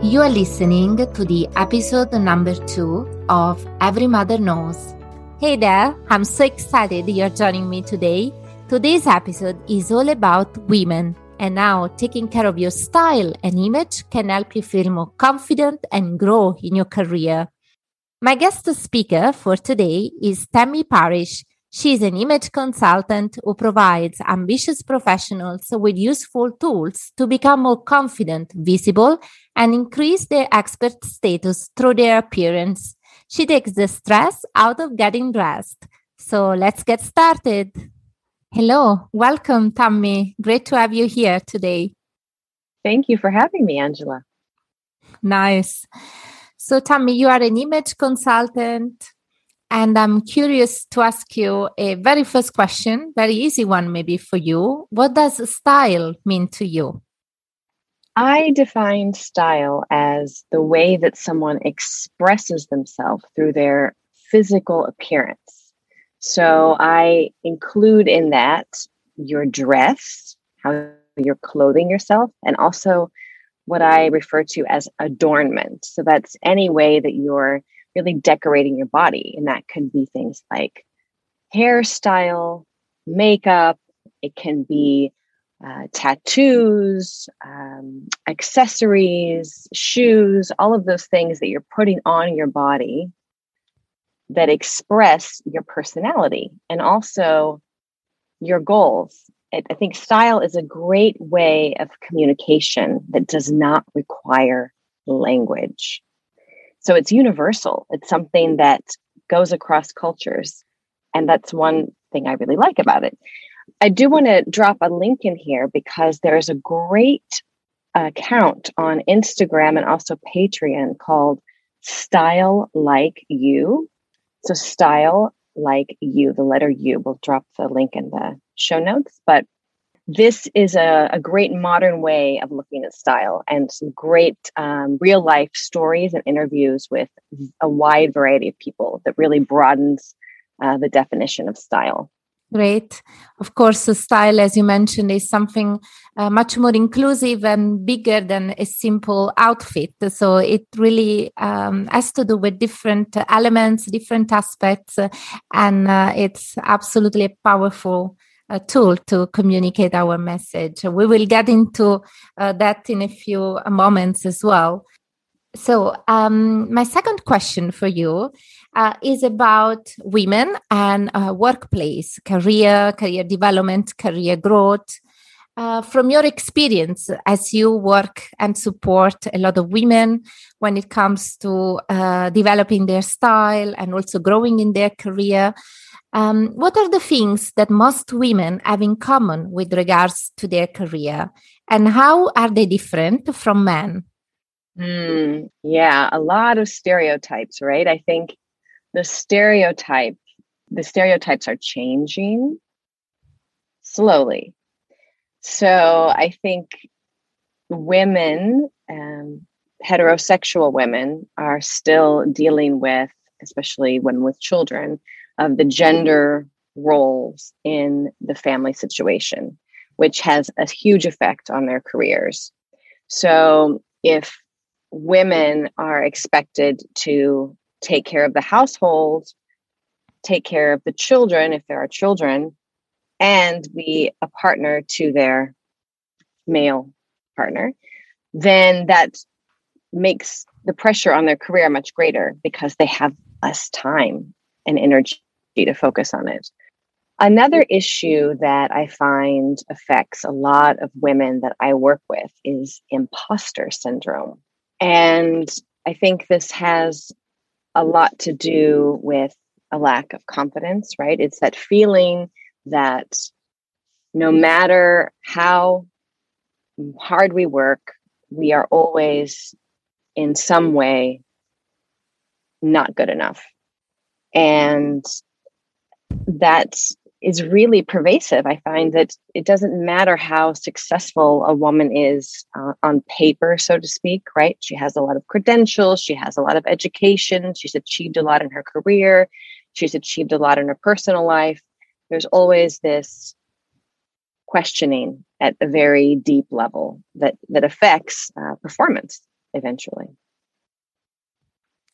You are listening to the episode number two of Every Mother Knows. Hey there, I'm so excited you're joining me today. Today's episode is all about women and how taking care of your style and image can help you feel more confident and grow in your career. My guest speaker for today is Tammy Parrish. She's an image consultant who provides ambitious professionals with useful tools to become more confident, visible, and increase their expert status through their appearance. She takes the stress out of getting dressed. So let's get started. Hello, welcome, Tammy. Great to have you here today. Thank you for having me, Angela. Nice. So, Tammy, you are an image consultant, and I'm curious to ask you a very first question, very easy one maybe for you. What does style mean to you? I define style as the way that someone expresses themselves through their physical appearance. So I include in that your dress, how you're clothing yourself, and also what I refer to as adornment. So that's any way that you're really decorating your body. And that can be things like hairstyle, makeup, it can be uh, tattoos, um, accessories, shoes, all of those things that you're putting on your body that express your personality and also your goals. I think style is a great way of communication that does not require language. So it's universal. It's something that goes across cultures. And that's one thing I really like about it. I do want to drop a link in here because there's a great account on Instagram and also Patreon called Style Like You. So, Style Like You, the letter U. We'll drop the link in the show notes. But this is a, a great modern way of looking at style and some great um, real life stories and interviews with a wide variety of people that really broadens uh, the definition of style. Great. Of course, style, as you mentioned, is something uh, much more inclusive and bigger than a simple outfit. So it really um, has to do with different elements, different aspects, and uh, it's absolutely powerful a tool to communicate our message. We will get into uh, that in a few moments as well. So, um, my second question for you uh, is about women and uh, workplace, career, career development, career growth. Uh, from your experience as you work and support a lot of women when it comes to uh, developing their style and also growing in their career, um, what are the things that most women have in common with regards to their career, and how are they different from men? Mm, yeah, a lot of stereotypes, right? I think the stereotype, the stereotypes are changing slowly. So I think women, um, heterosexual women, are still dealing with, especially when with children, of the gender roles in the family situation, which has a huge effect on their careers. So, if women are expected to take care of the household, take care of the children, if there are children, and be a partner to their male partner, then that makes the pressure on their career much greater because they have less time and energy to focus on it. Another issue that I find affects a lot of women that I work with is imposter syndrome. And I think this has a lot to do with a lack of confidence, right? It's that feeling that no matter how hard we work, we are always in some way not good enough. And that is really pervasive. I find that it doesn't matter how successful a woman is uh, on paper, so to speak, right? She has a lot of credentials, she has a lot of education, she's achieved a lot in her career, she's achieved a lot in her personal life. There's always this questioning at a very deep level that that affects uh, performance eventually.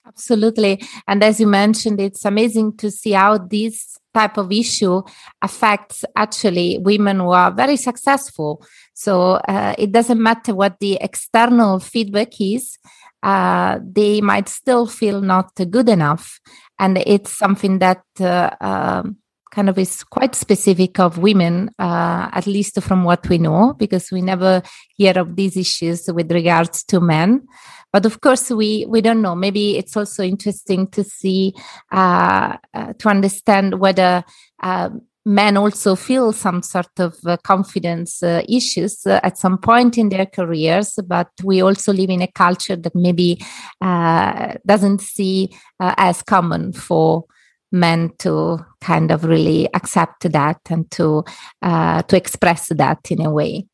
Absolutely. And as you mentioned, it's amazing to see how this type of issue affects actually women who are very successful. So uh, it doesn't matter what the external feedback is, uh, they might still feel not good enough. And it's something that uh, um, kind of is quite specific of women, uh, at least from what we know, because we never hear of these issues with regards to men. But of course, we we don't know. Maybe it's also interesting to see uh, uh, to understand whether. Uh, men also feel some sort of uh, confidence uh, issues at some point in their careers, but we also live in a culture that maybe doesn't see as common for men to kind of really accept that and to uh, to express that in a way.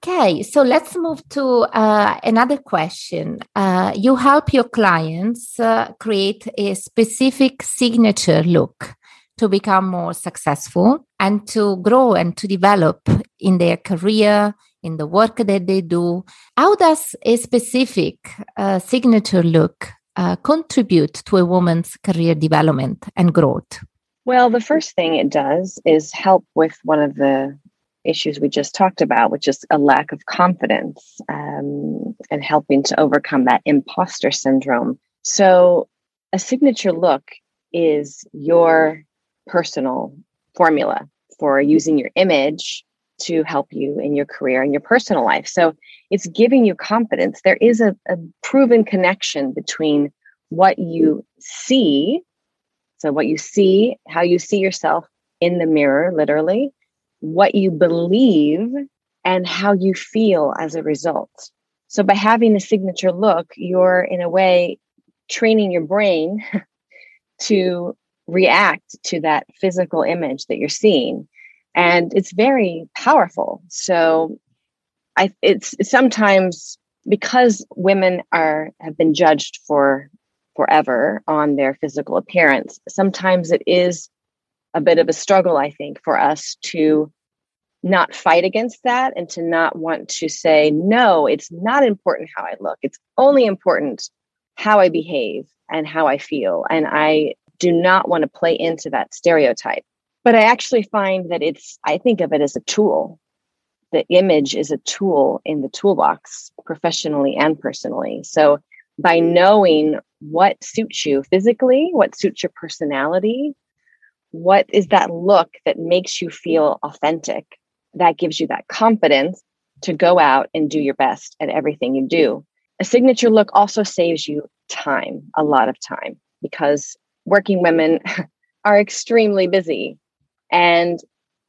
Okay, so let's move to uh, another question. Uh, you help your clients uh, create a specific signature look to become more successful and to grow and to develop in their career, in the work that they do. How does a specific uh, signature look uh, contribute to a woman's career development and growth? Well, the first thing it does is help with one of the issues we just talked about, which is a lack of confidence um, and helping to overcome that imposter syndrome. So, a signature look is your personal formula for using your image to help you in your career and your personal life. So it's giving you confidence. There is a, a proven connection between what you see. So, what you see, how you see yourself in the mirror, literally, what you believe, and how you feel as a result. So, by having a signature look, you're in a way training your brain to react to that physical image that you're seeing and it's very powerful. So I it's, sometimes because women are have been judged for forever on their physical appearance. Sometimes it is a bit of a struggle, I think, for us to not fight against that and to not want to say, no, it's not important how I look. It's only important how I behave and how I feel. And I do not want to play into that stereotype. But I actually find that it's, I think of it as a tool. The image is a tool in the toolbox, professionally and personally. So by knowing what suits you physically, what suits your personality, what is that look that makes you feel authentic, that gives you that confidence to go out and do your best at everything you do. A signature look also saves you time, a lot of time, because working women are extremely busy. And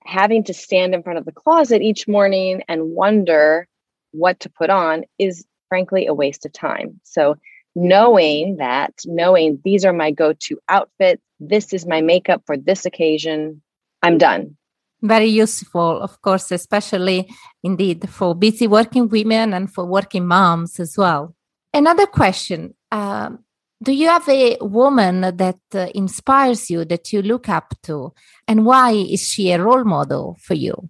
having to stand in front of the closet each morning and wonder what to put on is frankly a waste of time. So, knowing that, knowing these are my go to outfits, this is my makeup for this occasion, I'm done. Very useful, of course, especially indeed for busy working women and for working moms as well. Another question um, do you have a woman that uh, inspires you, that you look up to? And why is she a role model for you?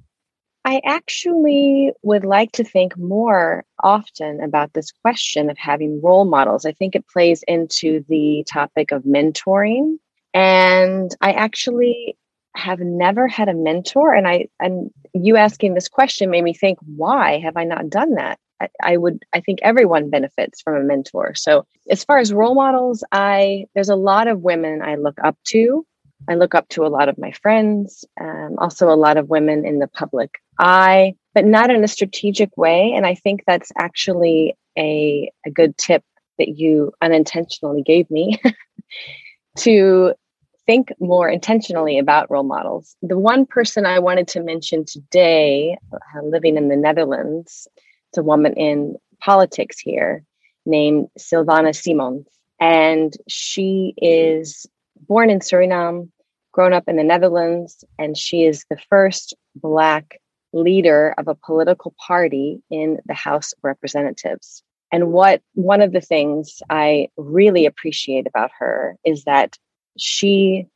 I actually would like to think more often about this question of having role models. I think it plays into the topic of mentoring. And I actually have never had a mentor. And I and you asking this question made me think, why have I not done that? I, would I think everyone benefits from a mentor. So as far as role models, I there's a lot of women I look up to. I look up to a lot of my friends, um, also a lot of women in the public eye, but not in a strategic way. And I think that's actually a, a good tip that you unintentionally gave me to think more intentionally about role models. The one person I wanted to mention today, uh, living in the Netherlands, a woman in politics here named Sylvana Simons. And she is born in Suriname, grown up in the Netherlands, and she is the first Black leader of a political party in the House of Representatives. And what one of the things I really appreciate about her is that she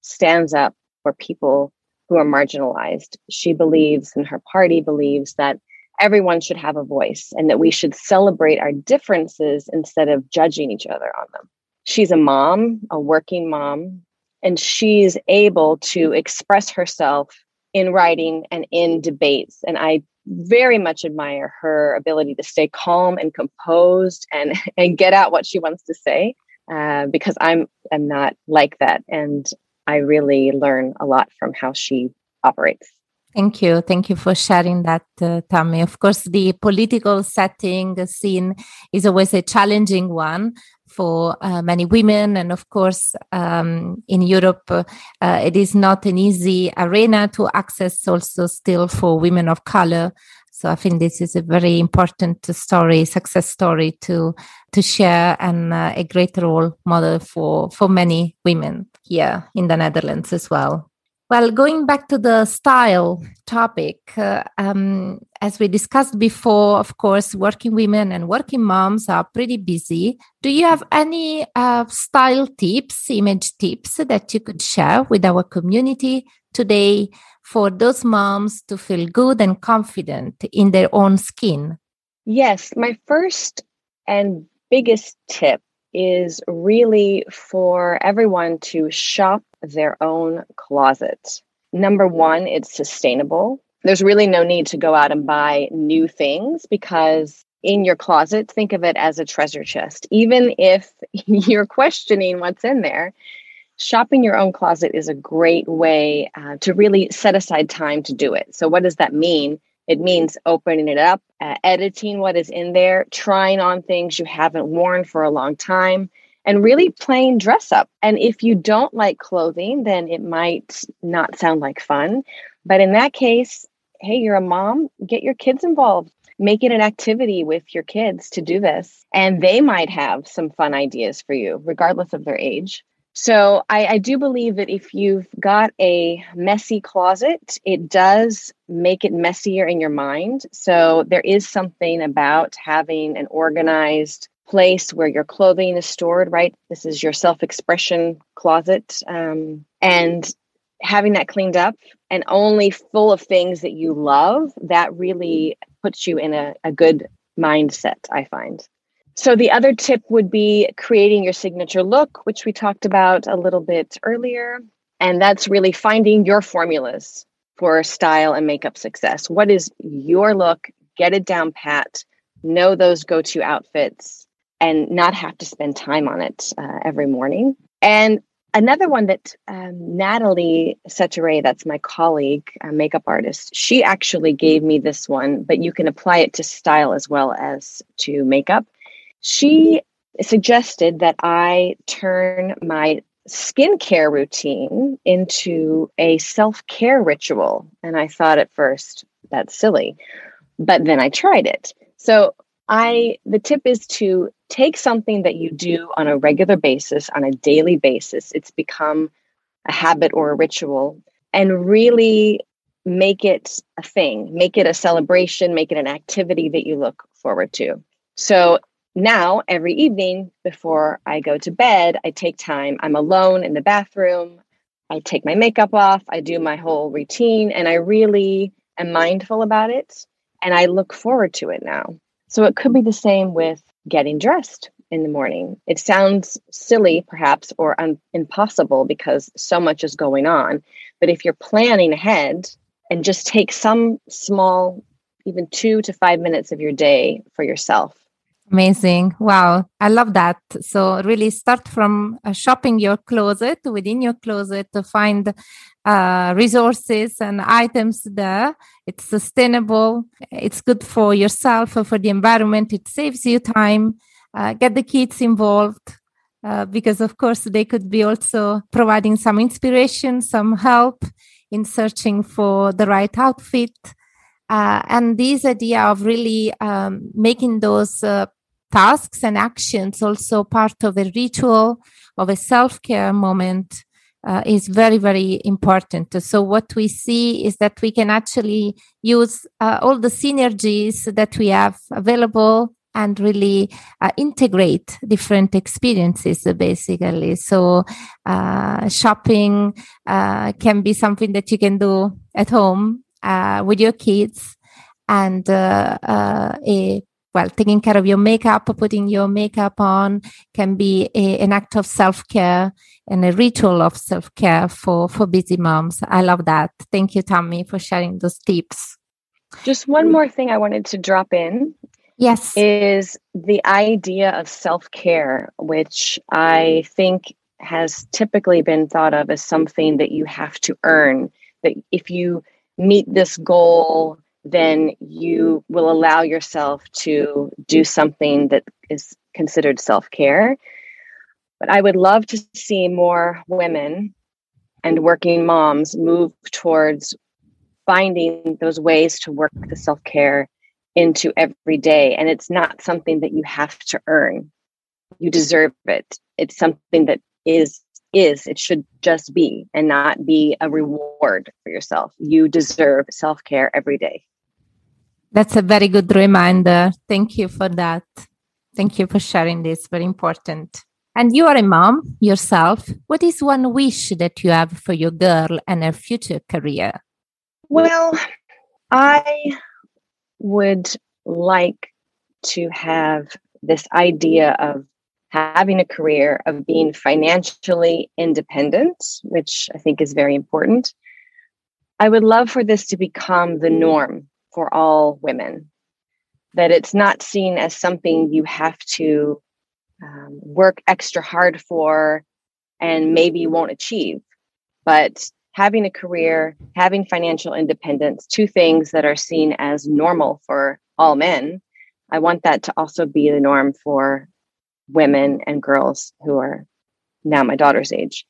stands up for people who are marginalized. She believes, and her party believes, that everyone should have a voice and that we should celebrate our differences instead of judging each other on them. She's a mom, a working mom, and she's able to express herself in writing and in debates. And I very much admire her ability to stay calm and composed and and get out what she wants to say uh, because I'm I'm not like that, and I really learn a lot from how she operates. Thank you. Thank you for sharing that, uh, Tammy. Of course, the political setting scene is always a challenging one for uh, many women. And of course, um, in Europe, uh, it is not an easy arena to access also still for women of color. So I think this is a very important story, success story to to share, and uh, a great role model for for many women here in the Netherlands as well. Well, going back to the style topic, uh, um, as we discussed before, of course, working women and working moms are pretty busy. Do you have any uh, style tips, image tips that you could share with our community today for those moms to feel good and confident in their own skin? Yes, my first and biggest tip is really for everyone to shop their own closet. Number one, it's sustainable. There's really no need to go out and buy new things because in your closet, think of it as a treasure chest. Even if you're questioning what's in there, shopping your own closet is a great way uh, to really set aside time to do it. So, what does that mean? It means opening it up, uh, editing what is in there, trying on things you haven't worn for a long time, and really playing dress up. And if you don't like clothing, then it might not sound like fun. But in that case, hey, you're a mom, get your kids involved. Make it an activity with your kids to do this. And they might have some fun ideas for you, regardless of their age. So I, I, do believe that if you've got a messy closet, it does make it messier in your mind. So there is something about having an organized place where your clothing is stored, right? This is your self expression closet. Um, and having that cleaned up and only full of things that you love, that really puts you in a, a good mindset, I find. So, the other tip would be creating your signature look, which we talked about a little bit earlier. And that's really finding your formulas for style and makeup success. What is your look? Get it down pat, know those go to outfits, and not have to spend time on it uh, every morning. And another one that um, Natalie Settere, that's my colleague, makeup artist, she actually gave me this one, but you can apply it to style as well as to makeup. She suggested that I turn my skincare routine into a self care ritual. And I thought at first, that's silly. But then I tried it. So I the tip is to take something that you do on a regular basis, on a daily basis. It's become a habit or a ritual, and really make it a thing, make it a celebration, make it an activity that you look forward to. So now every evening before I go to bed, I take time. I'm alone in the bathroom. I take my makeup off. I do my whole routine and I really am mindful about it and I look forward to it now. So it could be the same with getting dressed in the morning. It sounds silly, perhaps, or un- impossible because so much is going on. But if you're planning ahead and just take some small, even two to five minutes of your day for yourself, Amazing. Wow. I love that. So, really start from uh, shopping your closet within your closet to find uh, resources and items there. It's sustainable. It's good for yourself, for the environment. It saves you time. Uh, get the kids involved. Uh, because of course they could be also providing some inspiration, some help in searching for the right outfit. Uh, and this idea of really um, making those uh, tasks and actions also part of a ritual of a self-care moment uh, is very very important. So what we see is that we can actually use uh, all the synergies that we have available and really uh, integrate different experiences uh, basically. So uh, shopping uh, can be something that you can do at home with your kids and uh, uh, a well, taking care of your makeup, putting your makeup on can be a, an act of self care and a ritual of self care for, for busy moms. I love that. Thank you, Tammy, for sharing those tips. Just one more thing I wanted to drop in. Yes. Is the idea of self care, which I think has typically been thought of as something that you have to earn. That if you meet this goal, then mm-hmm. you will allow yourself to do something that is considered self care. But I would love to see more women and working moms move towards finding those ways to work the self care into every day. And it's not something that you have to earn, you deserve it. It's something that is is it should just be and not be a reward for yourself you deserve self-care every day that's a very good reminder. Thank you for that. Thank you for sharing this. Very important. And you are a mom yourself. What is one wish that you have for your girl and her future career? Well, I would like to have this idea of having a career, of being financially independent, which I think is very important. I would love for this to become the norm for all women. That it's not seen as something you have to um, work extra hard for and maybe won't achieve. But having a career, having financial independence, two things that are seen as normal for all men. I want that to also be the norm for women and girls who are now my daughter's age.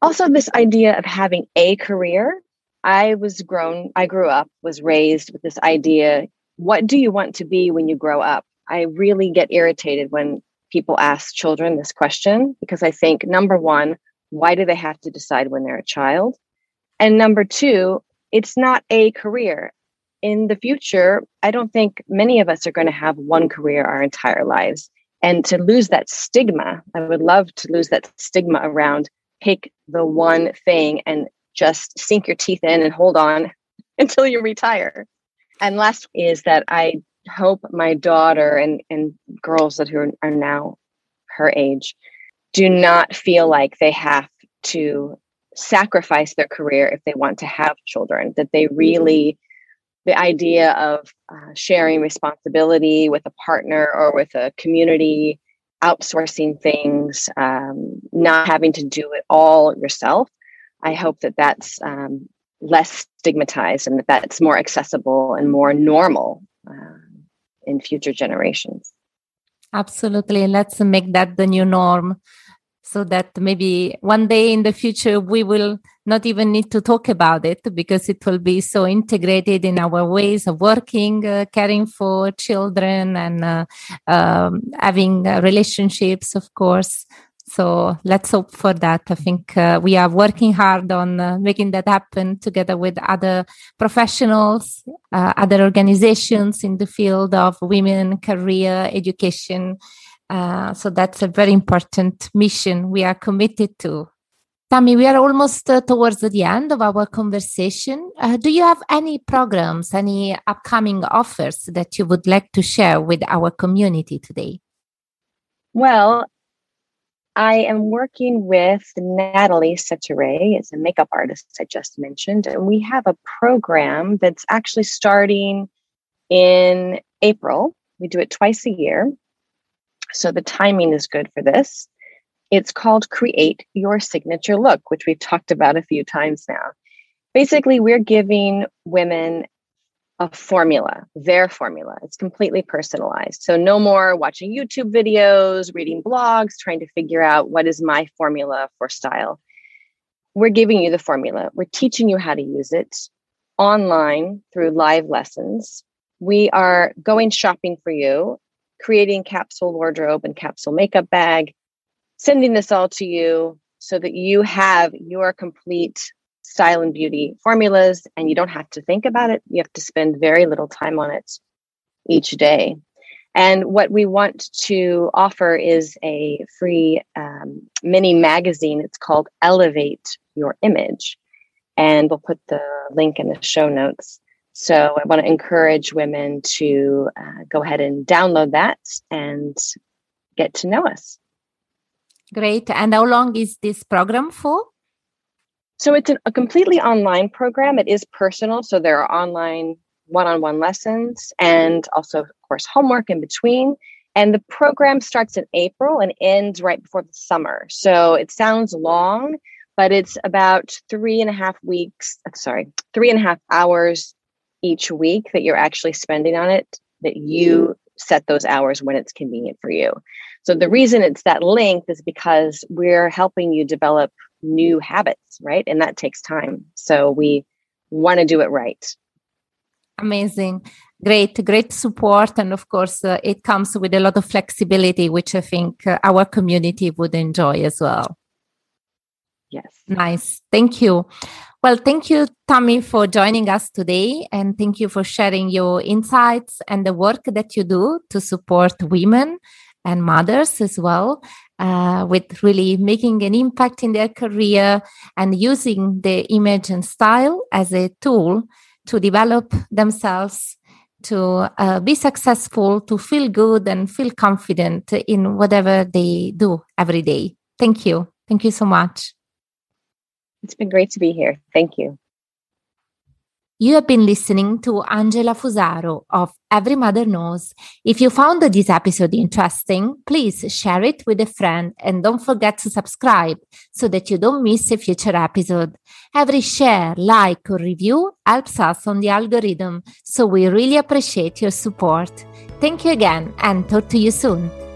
Also, this idea of having a career I was grown, I grew up, was raised with this idea what do you want to be when you grow up? I really get irritated when people ask children this question because I think number one, why do they have to decide when they're a child? And number two, it's not a career. In the future, I don't think many of us are going to have one career our entire lives. And to lose that stigma, I would love to lose that stigma around pick the one thing and just sink your teeth in and hold on until you retire. And last is that I hope my daughter and, and girls that who are now her age do not feel like they have to sacrifice their career if they want to have children, that they really, the idea of uh, sharing responsibility with a partner or with a community, outsourcing things, um, not having to do it all yourself, I hope that that's um, less stigmatized and that that's more accessible and more normal uh, in future generations. Absolutely. Let's make that the new norm so that maybe one day in the future we will not even need to talk about it because it will be so integrated in our ways of working, uh, caring for children, and uh, um, having uh, relationships, of course. So let's hope for that. I think uh, we are working hard on uh, making that happen together with other professionals, uh, other organizations in the field of women, career, education. Uh, so that's a very important mission we are committed to. Tammy, we are almost uh, towards the end of our conversation. Uh, do you have any programs, any upcoming offers that you would like to share with our community today? Well, I am working with Natalie Setere, it's a makeup artist I just mentioned, and we have a program that's actually starting in April. We do it twice a year. So the timing is good for this. It's called Create Your Signature Look, which we've talked about a few times now. Basically, we're giving women a formula, their formula. It's completely personalized. So no more watching YouTube videos, reading blogs, trying to figure out what is my formula for style. We're giving you the formula. We're teaching you how to use it online through live lessons. We are going shopping for you, creating capsule wardrobe and capsule makeup bag, sending this all to you so that you have your complete style and beauty formulas and you don't have to think about it. You have to spend very little time on it each day. And what we want to offer is a free um, mini magazine. It's called Elevate Your Image. And we'll put the link in the show notes So I want to encourage women to uh, go ahead and download that and get to know us. Great. And how long is this program for? So it's an, a completely online program. It is personal. So there are online one on one lessons and also, of course, homework in between. And the program starts in April and ends right before the summer. So it sounds long, but it's about three and a half weeks, sorry, three and a half hours each week that you're actually spending on it, that you set those hours when it's convenient for you. So the reason it's that length is because we're helping you develop new habits, right? And that takes time. So we want to do it right. Amazing. Great, great support. And of course, uh, it comes with a lot of flexibility, which I think uh, our community would enjoy as well. Yes. Nice. Thank you. Well, thank you, Tammy, for joining us today. And thank you for sharing your insights and the work that you do to support women and mothers as well, uh, with really making an impact in their career and using the image and style as a tool to develop themselves to uh, be successful, to feel good and feel confident in whatever they do every day. Thank you. Thank you so much. It's been great to be here. Thank you. You have been listening to Angela Fusaro of Every Mother Knows. If you found this episode interesting, please share it with a friend and don't forget to subscribe so that you don't miss a future episode. Every share, like, or review helps us on the algorithm, so we really appreciate your support. Thank you again and talk to you soon.